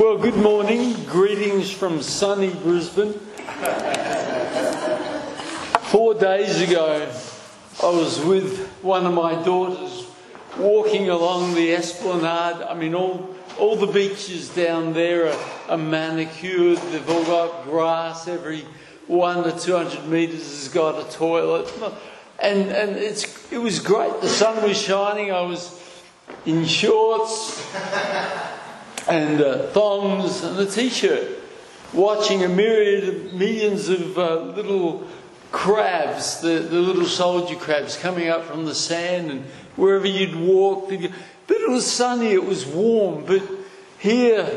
Well, good morning. Greetings from sunny Brisbane. Four days ago, I was with one of my daughters walking along the esplanade. I mean, all, all the beaches down there are, are manicured, they've all got grass. Every one to 200 metres has got a toilet. And, and it's, it was great. The sun was shining. I was in shorts and uh, thongs and a t-shirt, watching a myriad of millions of uh, little crabs, the, the little soldier crabs coming up from the sand and wherever you'd walk. But it was sunny, it was warm. But here,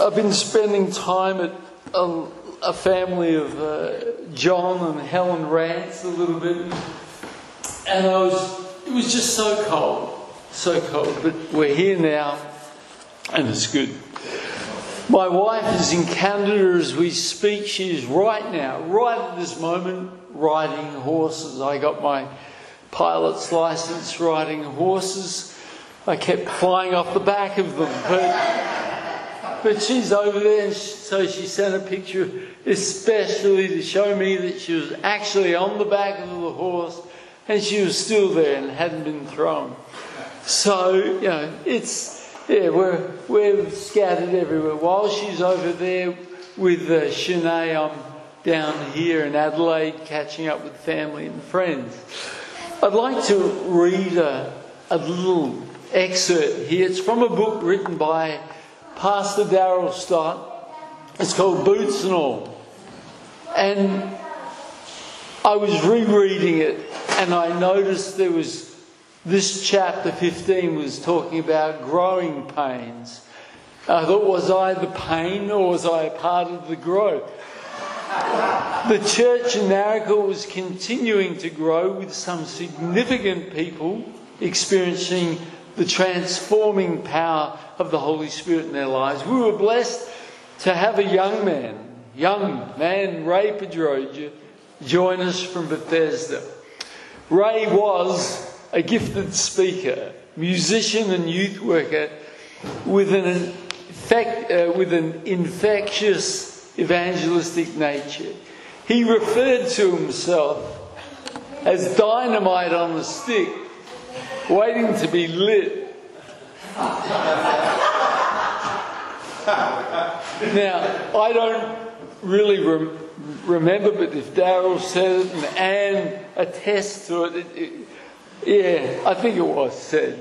I've been spending time at a, a family of uh, John and Helen Rance a little bit, and I was. It was just so cold, so cold. But we're here now and it's good. My wife is in Canada as we speak. She is right now, right at this moment, riding horses. I got my pilot's license riding horses. I kept flying off the back of them, but, but she's over there, and so she sent a picture especially to show me that she was actually on the back of the horse and she was still there and hadn't been thrown. So, you know, it's yeah, we're, we're scattered everywhere. While she's over there with uh, Shanae, I'm down here in Adelaide catching up with family and friends. I'd like to read a, a little excerpt here. It's from a book written by Pastor Darrell Stott. It's called Boots and All. And I was rereading it and I noticed there was this chapter 15 was talking about growing pains. I thought, was I the pain or was I a part of the growth? The church in Narracka was continuing to grow with some significant people experiencing the transforming power of the Holy Spirit in their lives. We were blessed to have a young man, young man, Ray Pedroja, join us from Bethesda. Ray was a gifted speaker, musician, and youth worker with an, infect, uh, with an infectious evangelistic nature. He referred to himself as dynamite on the stick, waiting to be lit. now, I don't really rem- remember, but if Daryl said it and Anne attests to it, it, it yeah, I think it was said.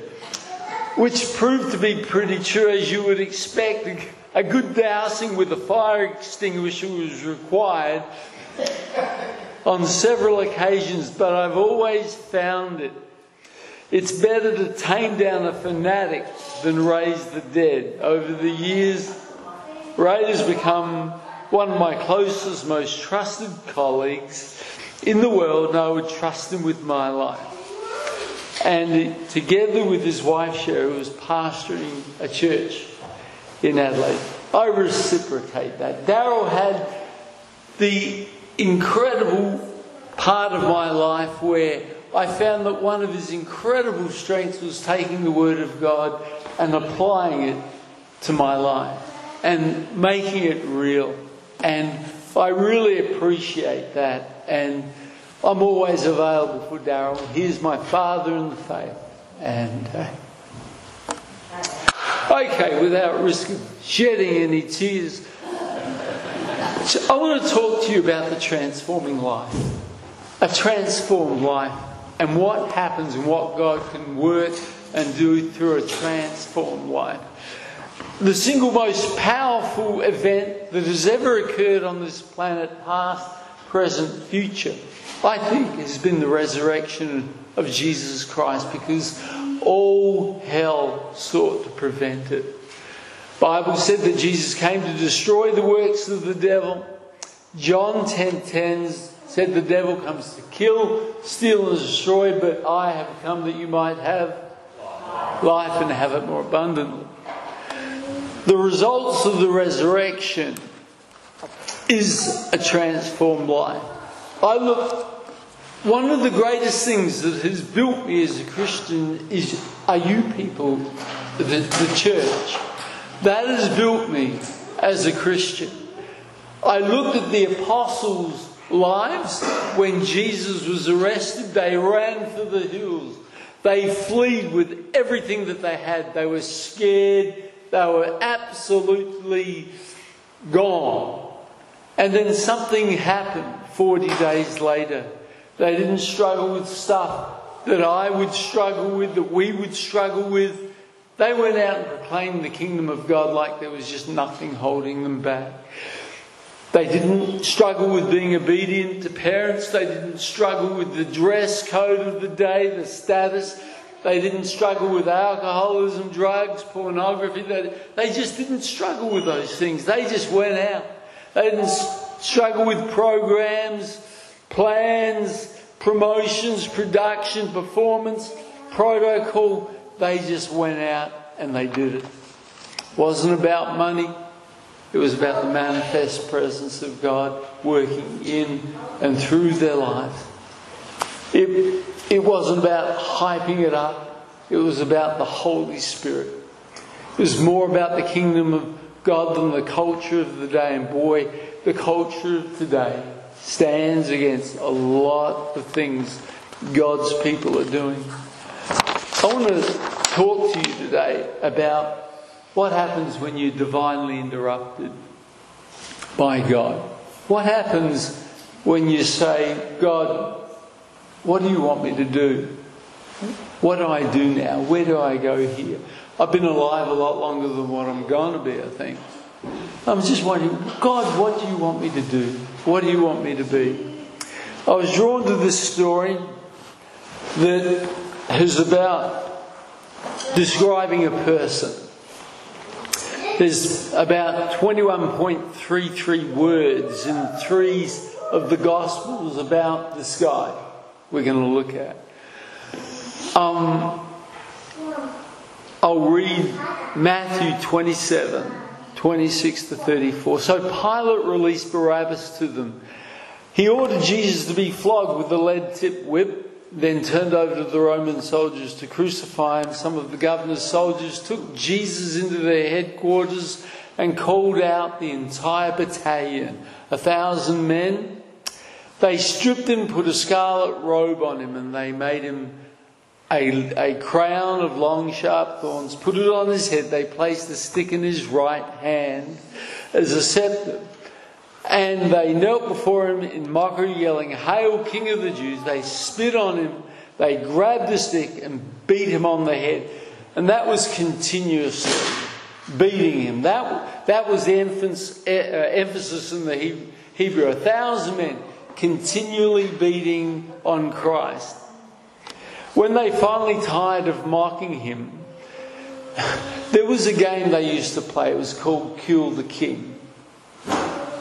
Which proved to be pretty true, as you would expect. A good dousing with a fire extinguisher was required on several occasions, but I've always found it. It's better to tame down a fanatic than raise the dead. Over the years, Ray has become one of my closest, most trusted colleagues in the world, and I would trust him with my life. And together with his wife Sherry was pastoring a church in Adelaide. I reciprocate that. Daryl had the incredible part of my life where I found that one of his incredible strengths was taking the Word of God and applying it to my life and making it real. And I really appreciate that. And I'm always available for Darrell. He's my father in the faith. And uh, okay, without risk of shedding any tears, I want to talk to you about the transforming life. A transformed life and what happens and what God can work and do through a transformed life. The single most powerful event that has ever occurred on this planet, past, present, future, I think it has been the resurrection of Jesus Christ because all hell sought to prevent it. Bible said that Jesus came to destroy the works of the devil. John 10:10 said the devil comes to kill, steal and destroy, but I have come that you might have life and have it more abundantly. The results of the resurrection is a transformed life. I look, one of the greatest things that has built me as a Christian is are you people, the, the church. That has built me as a Christian. I looked at the apostles' lives when Jesus was arrested. They ran for the hills. They fled with everything that they had. They were scared. They were absolutely gone. And then something happened 40 days later. They didn't struggle with stuff that I would struggle with, that we would struggle with. They went out and proclaimed the kingdom of God like there was just nothing holding them back. They didn't struggle with being obedient to parents. They didn't struggle with the dress code of the day, the status. They didn't struggle with alcoholism, drugs, pornography. They, just didn't struggle with those things. They just went out. They didn't struggle with programs, plans, promotions, production, performance, protocol. They just went out and they did it. It wasn't about money. It was about the manifest presence of God working in and through their lives. It, it wasn't about hyping it up, it was about the Holy Spirit. It was more about the kingdom of God than the culture of the day. And boy, the culture of today stands against a lot of things God's people are doing. I want to talk to you today about what happens when you're divinely interrupted by God. What happens when you say, God, what do you want me to do? What do I do now? Where do I go here? I've been alive a lot longer than what I'm going to be, I think. I'm just wondering, God, what do you want me to do? What do you want me to be? I was drawn to this story that is about describing a person. There's about 21.33 words in three of the Gospels about this guy we're going to look at. Um, I'll read Matthew 27, 26 to 34. So Pilate released Barabbas to them. He ordered Jesus to be flogged with a lead tipped whip, then turned over to the Roman soldiers to crucify him. Some of the governor's soldiers took Jesus into their headquarters and called out the entire battalion, a thousand men they stripped him, put a scarlet robe on him, and they made him a, a crown of long, sharp thorns, put it on his head. They placed a stick in his right hand as a scepter. And they knelt before him in mockery, yelling, Hail, King of the Jews! They spit on him, they grabbed the stick and beat him on the head. And that was continuously beating him. That, that was the uh, emphasis in the Hebrew. A thousand men continually beating on Christ. When they finally tired of mocking him, there was a game they used to play. It was called Kill the King.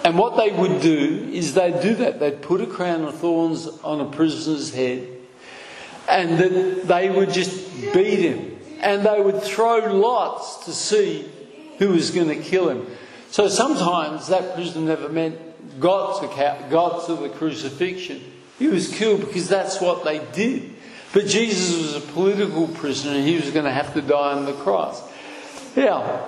And what they would do is they'd do that. They'd put a crown of thorns on a prisoner's head and then they would just beat him. And they would throw lots to see who was going to kill him. So sometimes that prisoner never meant got to, got to the crucifixion. He was killed because that's what they did. But Jesus was a political prisoner and he was going to have to die on the cross. Yeah.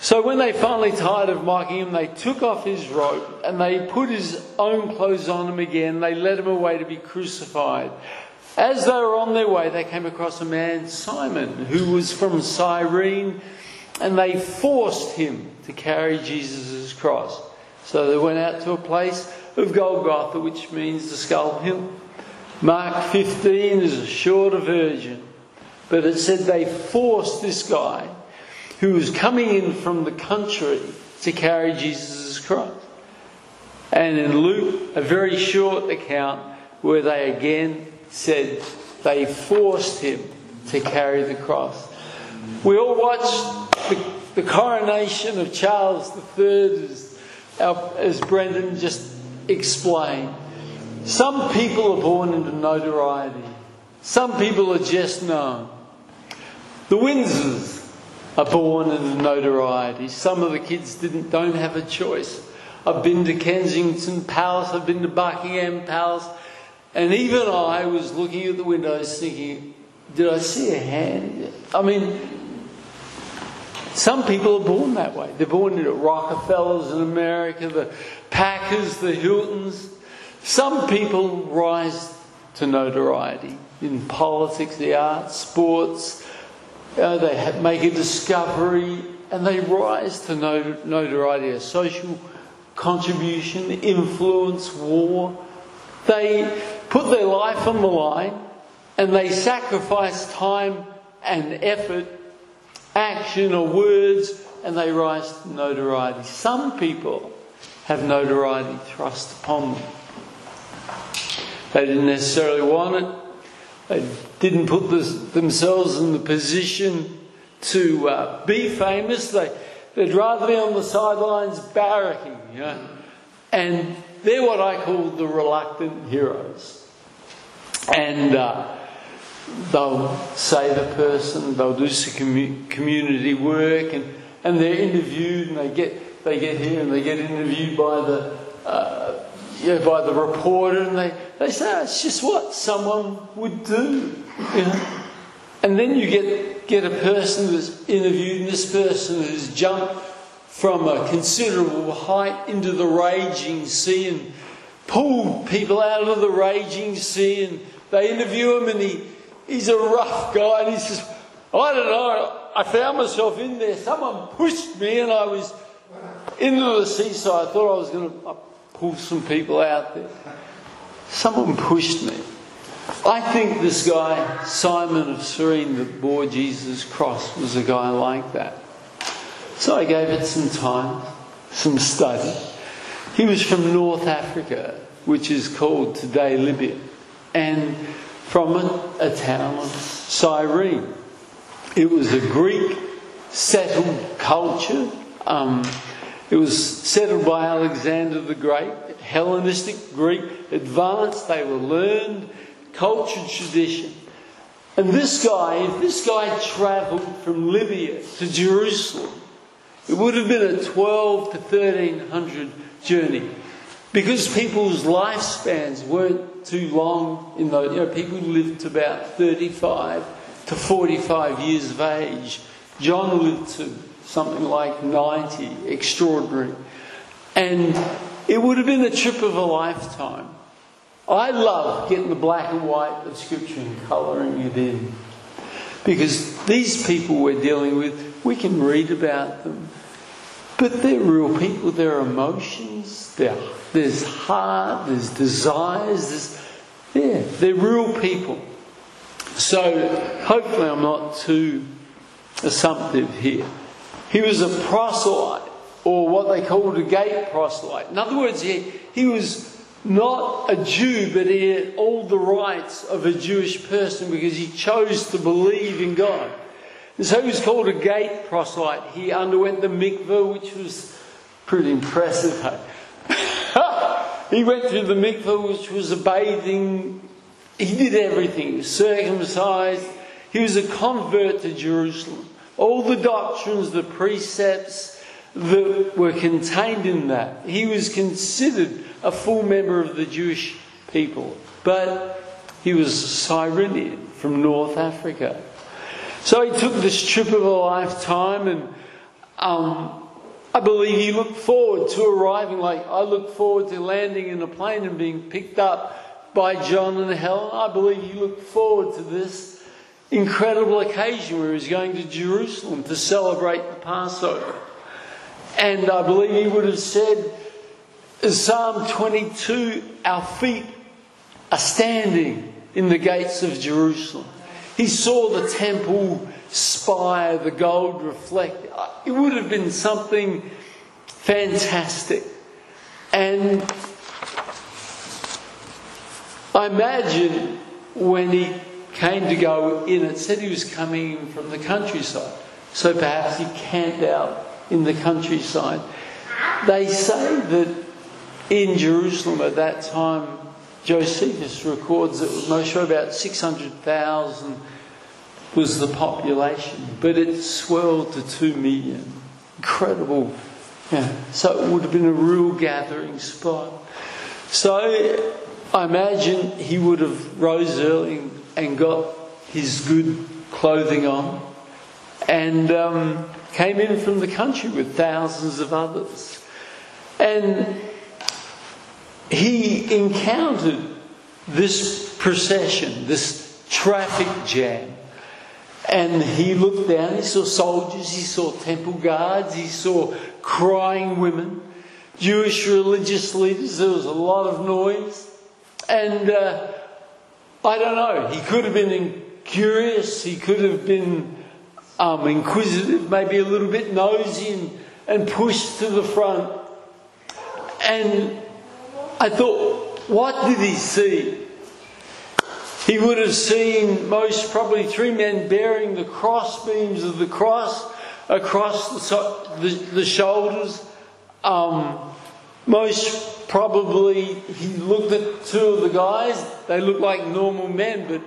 So when they finally tired of mocking him, they took off his robe and they put his own clothes on him again. They led him away to be crucified. As they were on their way, they came across a man, Simon, who was from Cyrene, and they forced him to carry Jesus' cross. So they went out to a place of Golgotha, which means the skull hill. Mark 15 is a shorter version, but it said they forced this guy who was coming in from the country to carry Jesus' cross. And in Luke, a very short account where they again said they forced him to carry the cross. We all watched the, the coronation of Charles III as as Brendan just explained, some people are born into notoriety. Some people are just known. The Windsors are born into notoriety. Some of the kids didn't, don't have a choice. I've been to Kensington Palace, I've been to Buckingham Palace, and even I was looking at the windows thinking, did I see a hand? I mean, Some people are born that way. They're born into Rockefellers in America, the Packers, the Hiltons. Some people rise to notoriety in politics, the arts, sports. Uh, they make a discovery and they rise to notoriety, a social contribution, influence, war. They put their life on the line and they sacrifice time and effort, action or words, and they rise to notoriety. Some people have notoriety thrust upon them. They didn't necessarily want it. They didn't put themselves in the position to uh, be famous. They, they'd rather be on the sidelines barracking, you know. And they're what I call the reluctant heroes. And uh, they'll save a person, they'll do some community work, and, and they're interviewed, and they get they get here and they get interviewed by the uh, yeah, by the reporter, and they, they say oh, it's just what someone would do, you know. And then you get get a person who's interviewed, and this person has jumped from a considerable height into the raging sea and pulled people out of the raging sea, and they interview him, and he He's a rough guy, and he says, I don't know, I found myself in there. Someone pushed me, and I was into the sea, so I thought I was going to pull some people out there. Someone pushed me. I think this guy, Simon of Cyrene, that bore Jesus' cross, was a guy like that. So I gave it some time, some study. He was from North Africa, which is called today Libya. And from a, a town of Cyrene. It was a Greek settled culture. Um, it was settled by Alexander the Great, Hellenistic Greek, advanced, they were learned, culture, tradition. And this guy, if this guy travelled from Libya to Jerusalem, it would have been a 12 to 1300 journey because people's lifespans weren't too long in the, you know, people lived to about 35 to 45 years of age. John lived to something like 90, extraordinary. And it would have been a trip of a lifetime. I love getting the black and white of Scripture and colouring it in. Because these people we're dealing with, we can read about them, but they're real people, they're emotions, they're there's heart, there's desires, there's, yeah, they're real people. So hopefully I'm not too assumptive here. He was a proselyte, or what they called a gate proselyte. In other words, he, he was not a Jew, but he had all the rights of a Jewish person because he chose to believe in God. And so he was called a gate proselyte. He underwent the mikveh, which was pretty impressive. he went through the mikveh, which was a bathing. He did everything. He was circumcised. He was a convert to Jerusalem. All the doctrines, the precepts that were contained in that. He was considered a full member of the Jewish people. But he was a Cyrenian from North Africa. So he took this trip of a lifetime and um, I believe he looked forward to arriving, like I look forward to landing in a plane and being picked up by John and Helen. I believe he looked forward to this incredible occasion where he was going to Jerusalem to celebrate the Passover. And I believe he would have said, Psalm 22, our feet are standing in the gates of Jerusalem. He saw the temple spire, the gold reflect. Uh, it would have been something fantastic. And I imagine when he came to go in, it said he was coming from the countryside. So perhaps he camped out in the countryside. They say that in Jerusalem at that time, Josephus records that Moshe about 600,000 was the population, but it swelled to two million. Incredible. Yeah. So it would have been a real gathering spot. So I imagine he would have rose early and got his good clothing on. And um, came in from the country with thousands of others. And he encountered this procession, this traffic jam. And he looked down, he saw soldiers, he saw temple guards, he saw crying women, Jewish religious leaders. There was a lot of noise. And uh, I don't know, he could have been curious, he could have been um, inquisitive, maybe a little bit nosy, and, and pushed to the front. And I thought, what did he see? He would have seen most probably three men bearing the cross beams of the cross across the, the, the shoulders. Um, most probably he looked at two of the guys. They looked like normal men, but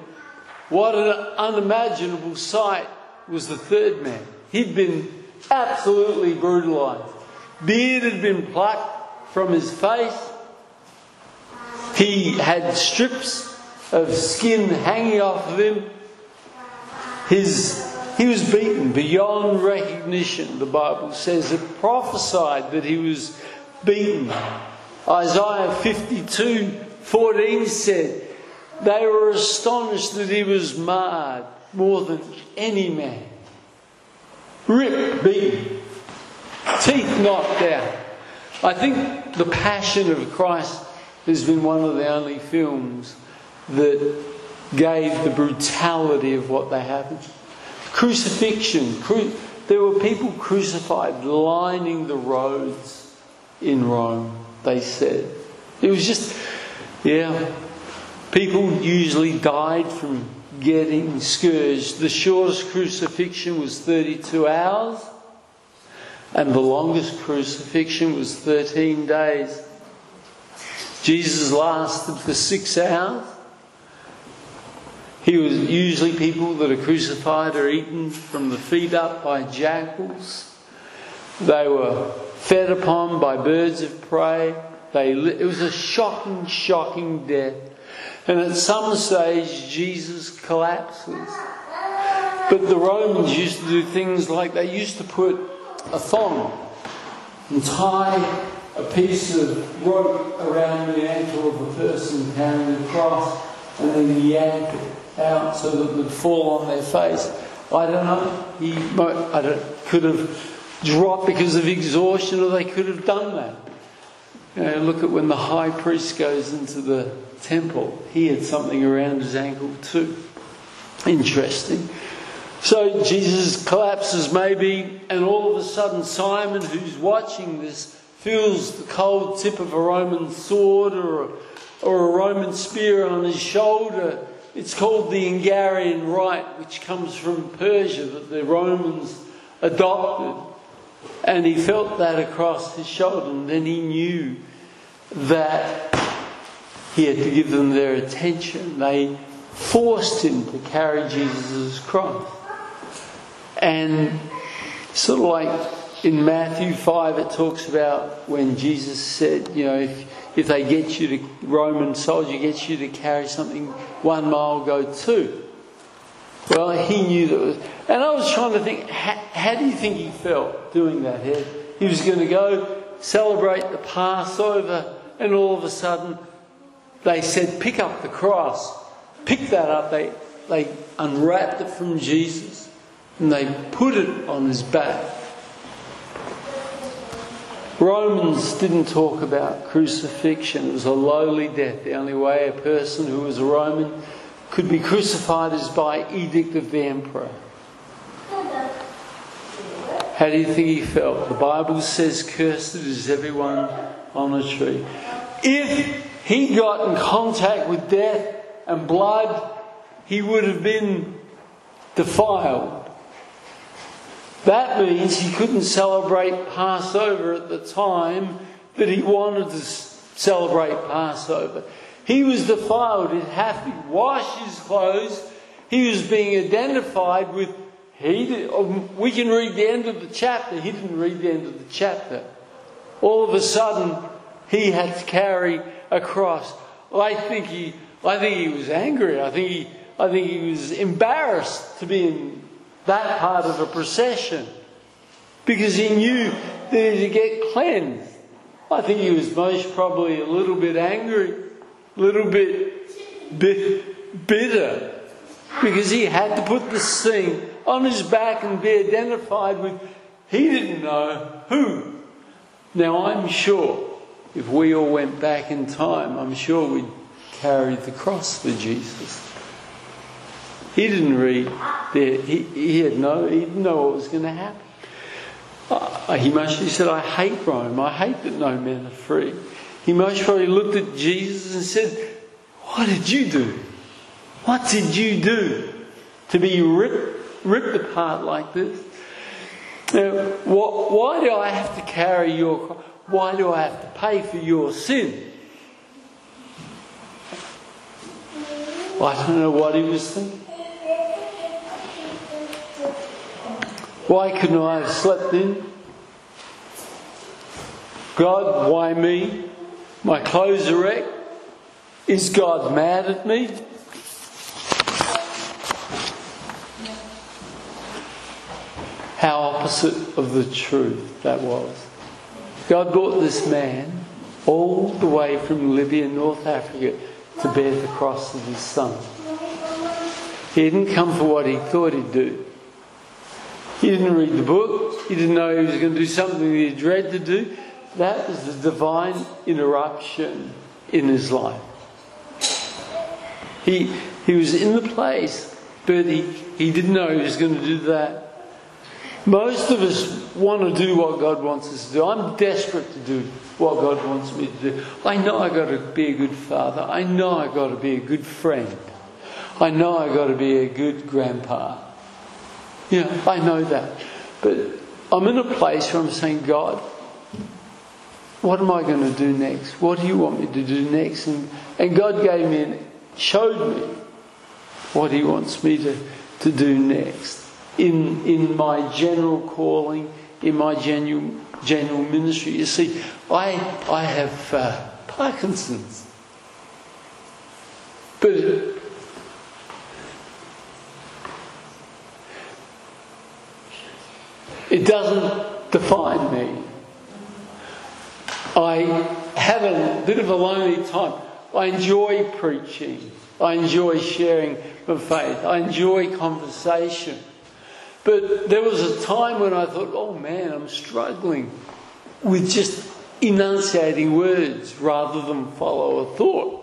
what an unimaginable sight was the third man. He'd been absolutely brutalized. Beard had been plucked from his face. He had strips of skin hanging off of him. His, he was beaten beyond recognition, the Bible says. It prophesied that he was beaten. Isaiah 52 14 said, They were astonished that he was marred more than any man. Ripped, beaten, teeth knocked out. I think The Passion of Christ has been one of the only films that gave the brutality of what they happened. Crucifixion. Cru- there were people crucified lining the roads in Rome, they said. It was just, yeah. People usually died from getting scourged. The shortest crucifixion was 32 hours, and the longest crucifixion was 13 days. Jesus lasted for six hours. He was usually people that are crucified are eaten from the feet up by jackals. They were fed upon by birds of prey. They, it was a shocking, shocking death. And at some stage, Jesus collapses. But the Romans used to do things like they used to put a thong and tie a piece of rope around the ankle of a person carrying the cross and then yank it out so that it would fall on their face. I don't know. He might, I don't, could have dropped because of exhaustion, or they could have done that. You know, look at when the high priest goes into the temple. He had something around his ankle too. Interesting. So Jesus collapses, maybe, and all of a sudden, Simon, who's watching this, feels the cold tip of a Roman sword or a, or a Roman spear on his shoulder. It's called the Angarian right, which comes from Persia, that the Romans adopted. And he felt that across his shoulder, and then he knew that he had to give them their attention. They forced him to carry Jesus' cross. And sort of like in Matthew 5, it talks about when Jesus said, you know, if, if they get you to, Roman soldier gets you to carry something one mile, go two. Well, he knew that was, and I was trying to think, how, how do you think he felt doing that? He, he was going to go celebrate the Passover, and all of a sudden they said, pick up the cross. Pick that up. They, they unwrapped it from Jesus and they put it on his back. Romans didn't talk about crucifixion. It was a lowly death. The only way a person who was a Roman could be crucified is by edict of the emperor. How do you think he felt? The Bible says, Cursed is everyone on a tree. If he got in contact with death and blood, he would have been defiled. That means he couldn't celebrate Passover at the time that he wanted to celebrate Passover. He was defiled. He'd have to wash his clothes. He was being identified with. He did, um, we can read the end of the chapter. He didn't read the end of the chapter. All of a sudden, he had to carry a cross. I think he, I think he was angry. I think he, I think he was embarrassed to be in that part of a procession. because he knew that he had to get cleansed. I think he was most probably a little bit angry, little bit, bit bitter, because he had to put this thing on his back and be identified with, he didn't know who. Now I'm sure if we all went back in time, I'm sure we'd carry the cross for Jesus. He didn't read there. He, he had no, he didn't know what was going to happen. Uh, he most he said, I hate Rome. I hate that no men are free. He most probably looked at Jesus and said, What did you do? What did you do to be ripped, ripped apart like this? Now, what, why do I have to carry your Why do I have to pay for your sin? I don't know what he was thinking. Why couldn't I have slept in? God, why me? My clothes are wrecked. Is God mad at me? How opposite of the truth that was. God brought this man all the way from Libya, North Africa, to bear the cross of his son. He didn't come for what he thought he'd do. He didn't read the book. He didn't know he was going to do something he dreaded to do. That was the divine interruption in his life. He, he was in the place, but he, he didn't know he was going to do that. Most of us want to do what God wants us to do. I'm desperate to do what God wants me to do. I know I've got to be a good father. I know I've got to be a good friend. I know I've got to be a good grandpa. Yeah, I know that. But I'm in a place where I'm saying, God, what am I going to do next? What do you want me to do next? And, and God gave me and showed me what He wants me to, to do next in, in my general calling, in my general, general ministry. You see, I, I have uh, Parkinson's. But It doesn't define me. I have a bit of a lonely time. I enjoy preaching. I enjoy sharing my faith. I enjoy conversation. But there was a time when I thought, oh man, I'm struggling with just enunciating words rather than follow a thought.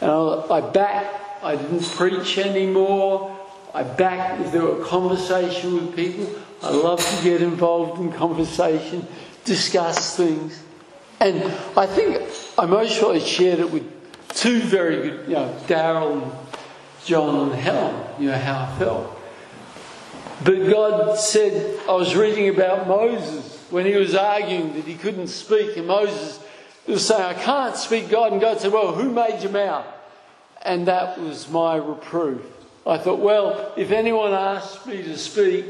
And I, backed. I didn't preach anymore. I backed if there were conversation with people. I love to get involved in conversation, discuss things. And I think I most probably shared it with two very good, you know, Daryl and John and Helen, you know, how I felt. But God said, I was reading about Moses when he was arguing that he couldn't speak, and Moses was saying, I can't speak, God. And God said, Well, who made your mouth? And that was my reproof. I thought, well, if anyone asks me to speak,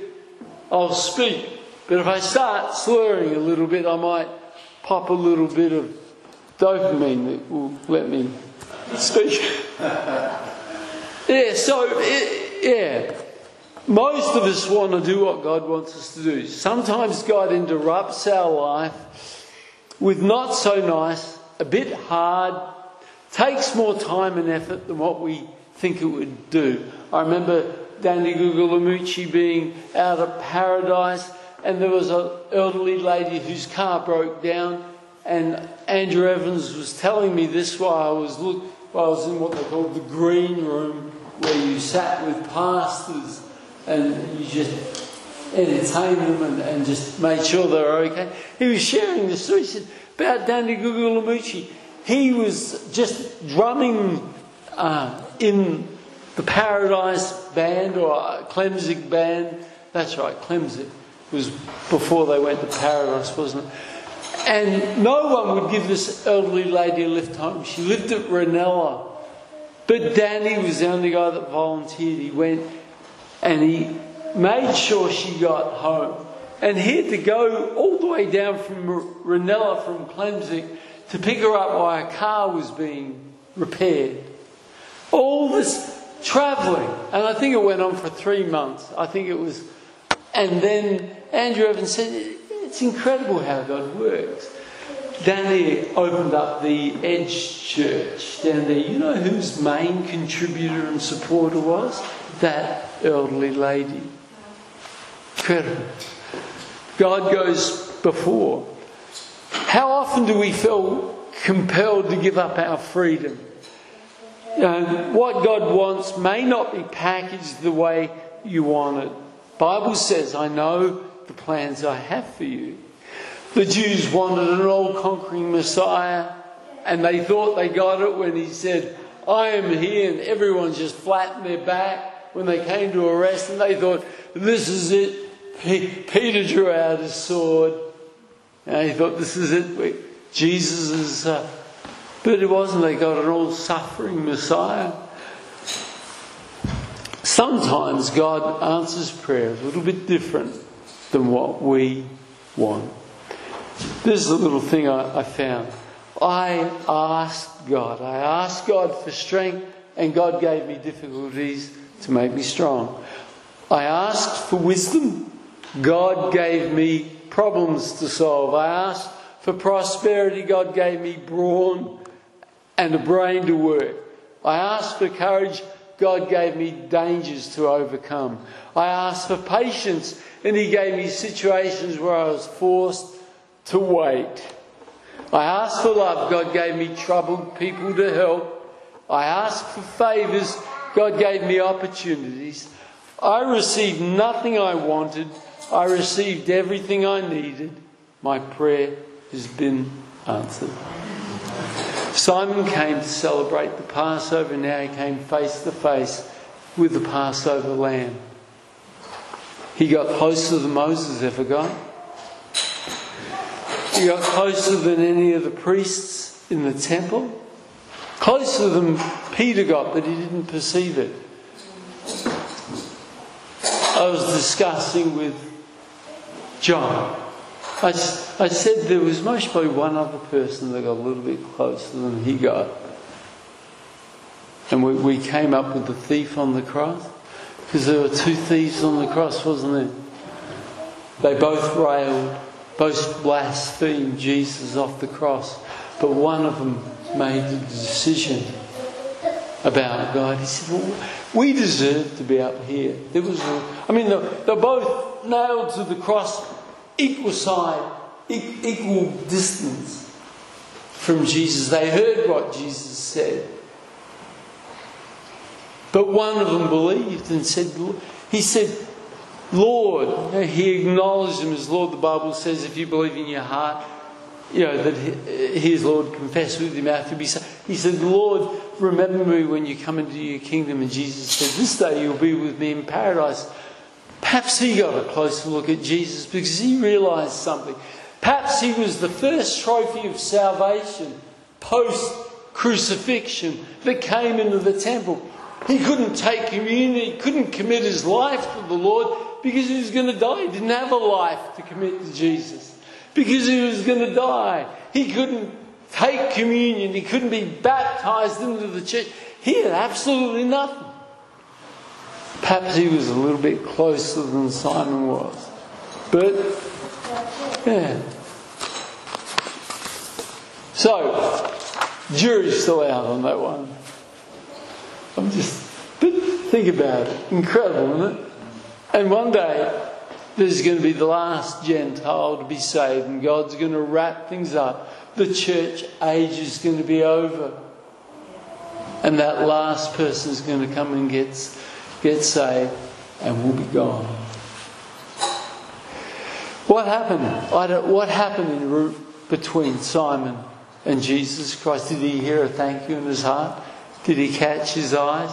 I'll speak. But if I start slurring a little bit, I might pop a little bit of dopamine that will let me speak. yeah, so, it, yeah. Most of us want to do what God wants us to do. Sometimes God interrupts our life with not so nice, a bit hard, takes more time and effort than what we think it would do. I remember Danny Guglielmucci being out of Paradise, and there was an elderly lady whose car broke down, and Andrew Evans was telling me this while I was look, while I was in what they called the green room, where you sat with pastors and you just entertained them and, and just made sure they were okay. He was sharing the story. He said about Danny Guglielmucci. He was just drumming uh, in the Paradise Band or Klemzig Band. That's right, Klemzig was before they went to Paradise, wasn't it? And no one would give this elderly lady a lift home. She lived at Reynella. But Danny was the only guy that volunteered. He went and he made sure she got home. And he had to go all the way down from Reynella, from Klemzig, to pick her up while her car was being repaired. All this traveling. And I think it went on for three months. I think it was. And then Andrew Evans said, it's incredible how God works. Danny opened up the Edge Church down there. You know whose main contributor and supporter was? That elderly lady. Incredible. God goes before. How often do we feel compelled to give up our freedom? Know, what God wants may not be packaged the way you want it. Bible says, I know the plans I have for you. The Jews wanted an all conquering Messiah, and they thought they got it when he said, I am here, and everyone just flattened their back when they came to arrest, and they thought, This is it. Peter drew out his sword, and he thought, This is it. Jesus is. Uh, but it wasn't. They got an all suffering Messiah. Sometimes God answers prayers a little bit different than what we want. This is a little thing I, I found. I asked God. I asked God for strength, and God gave me difficulties to make me strong. I asked for wisdom. God gave me problems to solve. I asked for prosperity. God gave me brawn and a brain to work. I asked for courage. God gave me dangers to overcome. I asked for patience, and He gave me situations where I was forced to wait. I asked for love, God gave me troubled people to help. I asked for favours, God gave me opportunities. I received nothing I wanted, I received everything I needed. My prayer has been answered. Simon came to celebrate the Passover, now he came face to face with the Passover lamb. He got closer than Moses ever got. He got closer than any of the priests in the temple. Closer than Peter got, but he didn't perceive it. I was discussing with John. I, I said there was most probably one other person that got a little bit closer than he got. And we, we came up with the thief on the cross. Because there were two thieves on the cross, wasn't there? They both railed both blasphemed Jesus off the cross, but one of them made the decision about God. He said, Well, we deserve to be up here. There was a, I mean, they're, they're both nailed to the cross, equal side, equal distance from Jesus. They heard what Jesus said. But one of them believed and said, He said, Lord. He acknowledged him as Lord. The Bible says if you believe in your heart, you know, that he is Lord, confess with your mouth, you'll be saved. He said, Lord, remember me when you come into your kingdom. And Jesus said, This day you'll be with me in paradise. Perhaps he got a closer look at Jesus because he realized something. Perhaps he was the first trophy of salvation post crucifixion that came into the temple. He couldn't take communion, he couldn't commit his life to the Lord because he was going to die. He didn't have a life to commit to Jesus because he was going to die. He couldn't take communion, he couldn't be baptized into the church. He had absolutely nothing. Perhaps he was a little bit closer than Simon was. But, yeah. So, jury's still out on that one. I'm just, think about it. Incredible, isn't it? And one day, this is going to be the last Gentile to be saved, and God's going to wrap things up. The church age is going to be over. And that last person is going to come and get, get saved, and we'll be gone. What happened? what happened in route between Simon and Jesus Christ? Did he hear a thank you in his heart? Did he catch his eyes?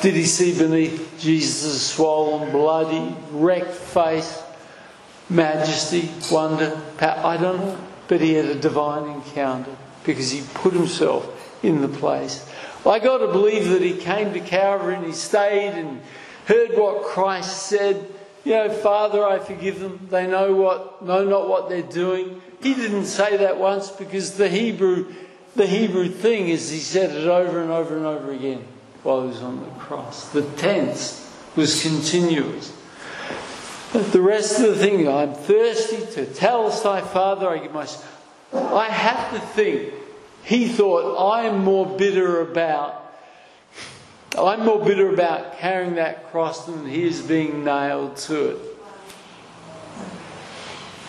Did he see beneath Jesus' swollen, bloody, wrecked face majesty, wonder? power? I don't know. But he had a divine encounter because he put himself in the place. I got to believe that he came to Calvary and he stayed and heard what Christ said. You know, Father, I forgive them. They know what know not what they're doing. He didn't say that once because the Hebrew the Hebrew thing is he said it over and over and over again while he was on the cross. The tense was continuous. But the rest of the thing, I'm thirsty to tell thy father, I give my. I have to think he thought I'm more bitter about. I'm more bitter about carrying that cross than his being nailed to it.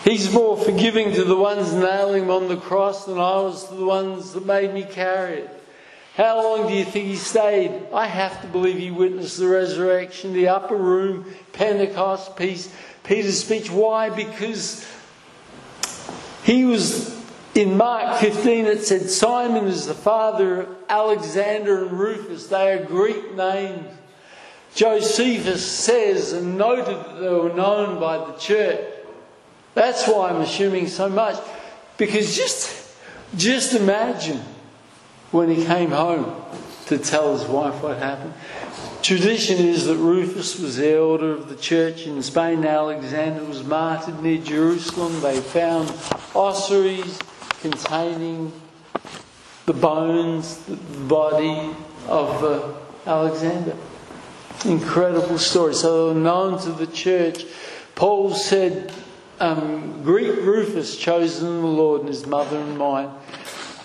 He's more forgiving to the ones nailing him on the cross than I was to the ones that made me carry it. How long do you think he stayed? I have to believe he witnessed the resurrection, the upper room, Pentecost, peace, Peter's speech. Why? Because he was in Mark 15, it said Simon is the father of Alexander and Rufus. They are Greek names. Josephus says and noted that they were known by the church. That's why I'm assuming so much. Because just, just imagine when he came home to tell his wife what happened. Tradition is that Rufus was the elder of the church in Spain. Alexander was martyred near Jerusalem. They found ossuaries containing the bones, the body of uh, Alexander. Incredible story. So known to the church. Paul said, um, Greek Rufus chosen the Lord and his mother and mine.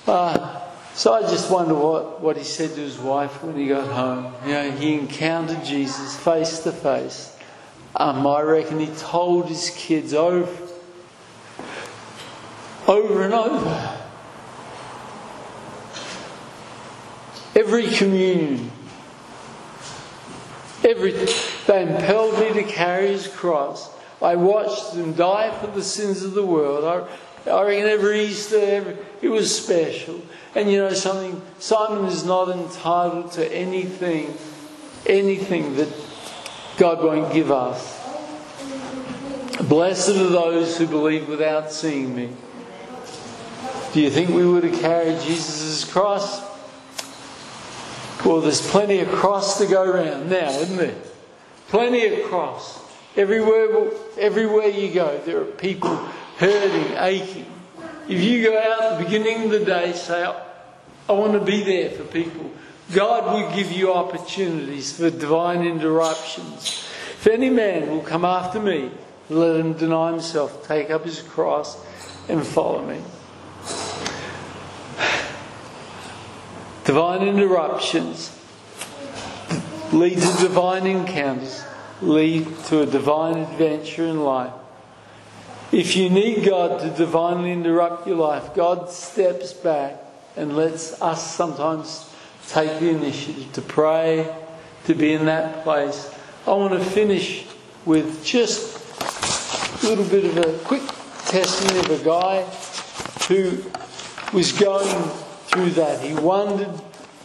Uh, so I just wonder what, what he said to his wife when he got home. You know, he encountered Jesus face to face. Um, I reckon he told his kids over, over and over. Every communion, every they impelled me to carry his cross. I watched them die for the sins of the world. I, I reckon every Easter, every, it was special. And you know something? Simon is not entitled to anything, anything that God won't give us. Blessed are those who believe without seeing me. Do you think we would have carried Jesus' cross? Well, there's plenty of cross to go around now, isn't there? Plenty of cross. Everywhere, everywhere you go, there are people hurting, aching. If you go out at the beginning of the day, say, I want to be there for people, God will give you opportunities for divine interruptions. If any man will come after me, let him deny himself, take up his cross, and follow me. Divine interruptions lead to divine encounters, lead to a divine adventure in life. If you need God to divinely interrupt your life, God steps back and lets us sometimes take the initiative to pray, to be in that place. I want to finish with just a little bit of a quick testimony of a guy who was going through that. He wondered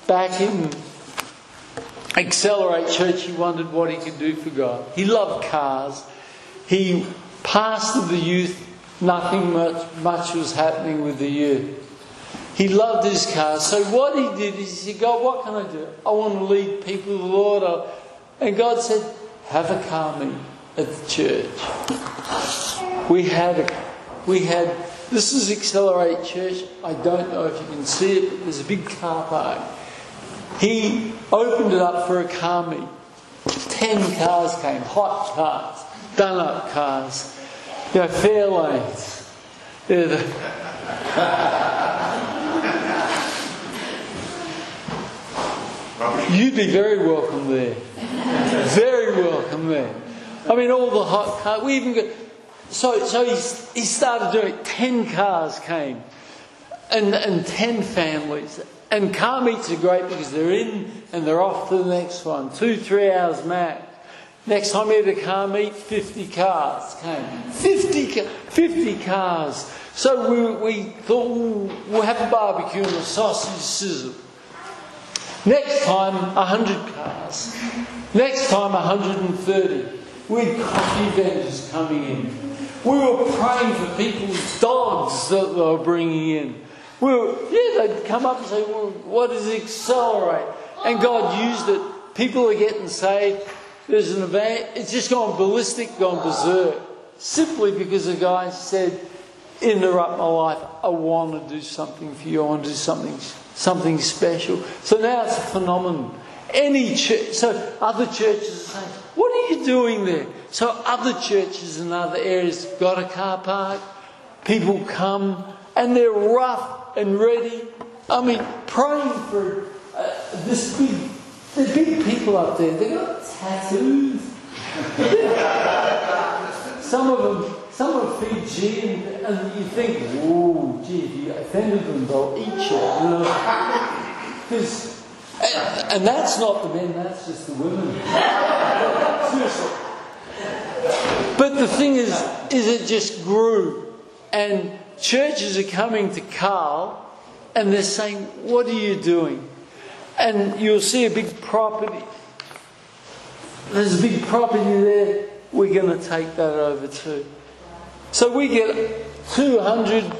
back in Accelerate Church, he wondered what he could do for God. He loved cars. He pastored the youth, nothing much, much was happening with the youth. He loved his car. So what he did is he said, God, what can I do? I want to lead people to the Lord. And God said, have a car meet at the church. We had we had, this is Accelerate Church. I don't know if you can see it, but there's a big car park. He opened it up for a car meet. Ten cars came, hot cars, done up cars, you know, Fairlanes. Yeah, the, You'd be very welcome there. Very welcome there. I mean, all the hot cars. We even got. So, so he, he started doing it. Ten cars came, and and ten families. And car meets are great because they're in and they're off to the next one. Two, three hours max. Next time we had a car meet, 50 cars came. 50, 50 cars. So we, we thought, we'll have a barbecue and a sausage sizzle. Next time, 100 cars. Next time, 130. We had coffee vendors coming in. We were praying for people's dogs that they were bringing in. We were, yeah, they'd come up and say, well, what does accelerate? And God used it. People are getting saved. There's an event. It's just gone ballistic, gone berserk. Simply because a guy said, interrupt my life. I want to do something for you. I want to do something something special. So now it's a phenomenon. Any church, so other churches are saying, What are you doing there? So other churches in other areas got a car park, people come, and they're rough and ready. I mean, praying for uh, this big, the big people up there, they got tattoos. some of them, some are Fijian, and you think, oh, gee, if you offended them, they'll eat you. Because, and, that's not the men, that's just the women. But the thing is, is it just grew, and churches are coming to Carl, and they're saying, "What are you doing?" And you'll see a big property. There's a big property there. We're going to take that over too. So we get 200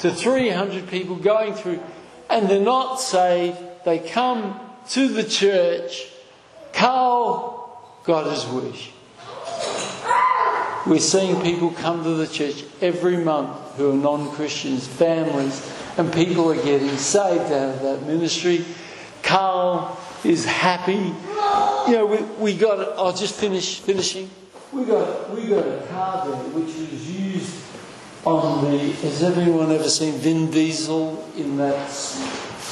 to 300 people going through, and they're not saved. They come to the church. Carl got his wish. We're seeing people come to the church every month who are non Christians, families, and people are getting saved out of that ministry. Carl is happy. You know, we, we got, I'll just finish finishing. We got, we got a car there which was used on the. Has everyone ever seen Vin Diesel in that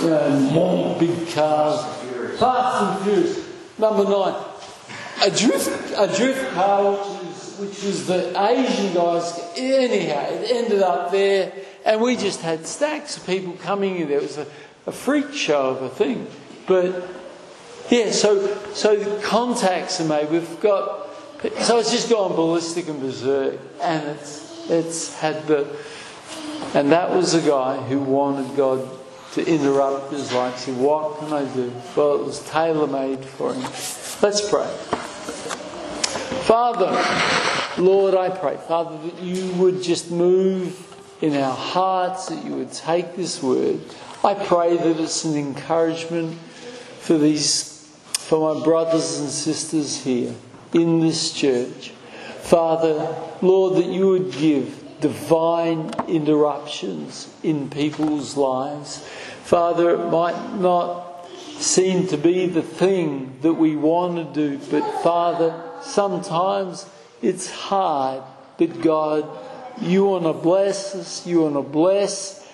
uh, know, big cars? Fast and Furious. Number nine. A drift, car which is which was the Asian guys. Anyhow, it ended up there, and we just had stacks of people coming in there. It was a, a freak show of a thing. But yeah, so so contacts are made. We've got so it's just gone ballistic and berserk, and it's it's had the and that was a guy who wanted God to interrupt his life. Say, what can I do? Well, it was tailor made for him. Let's pray. Father, Lord, I pray, Father, that you would just move in our hearts, that you would take this word. I pray that it's an encouragement for these, for my brothers and sisters here in this church. Father, Lord, that you would give divine interruptions in people's lives. Father, it might not seem to be the thing that we want to do, but Father, sometimes it's hard, but God, you want to bless us, you want to bless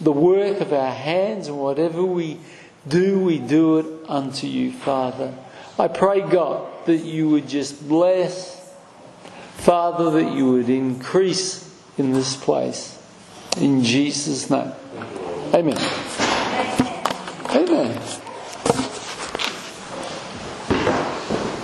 the work of our hands, and whatever we do, we do it unto you, Father. I pray, God, that you would just bless, Father, that you would increase in this place. In Jesus' name. Amen. Amen.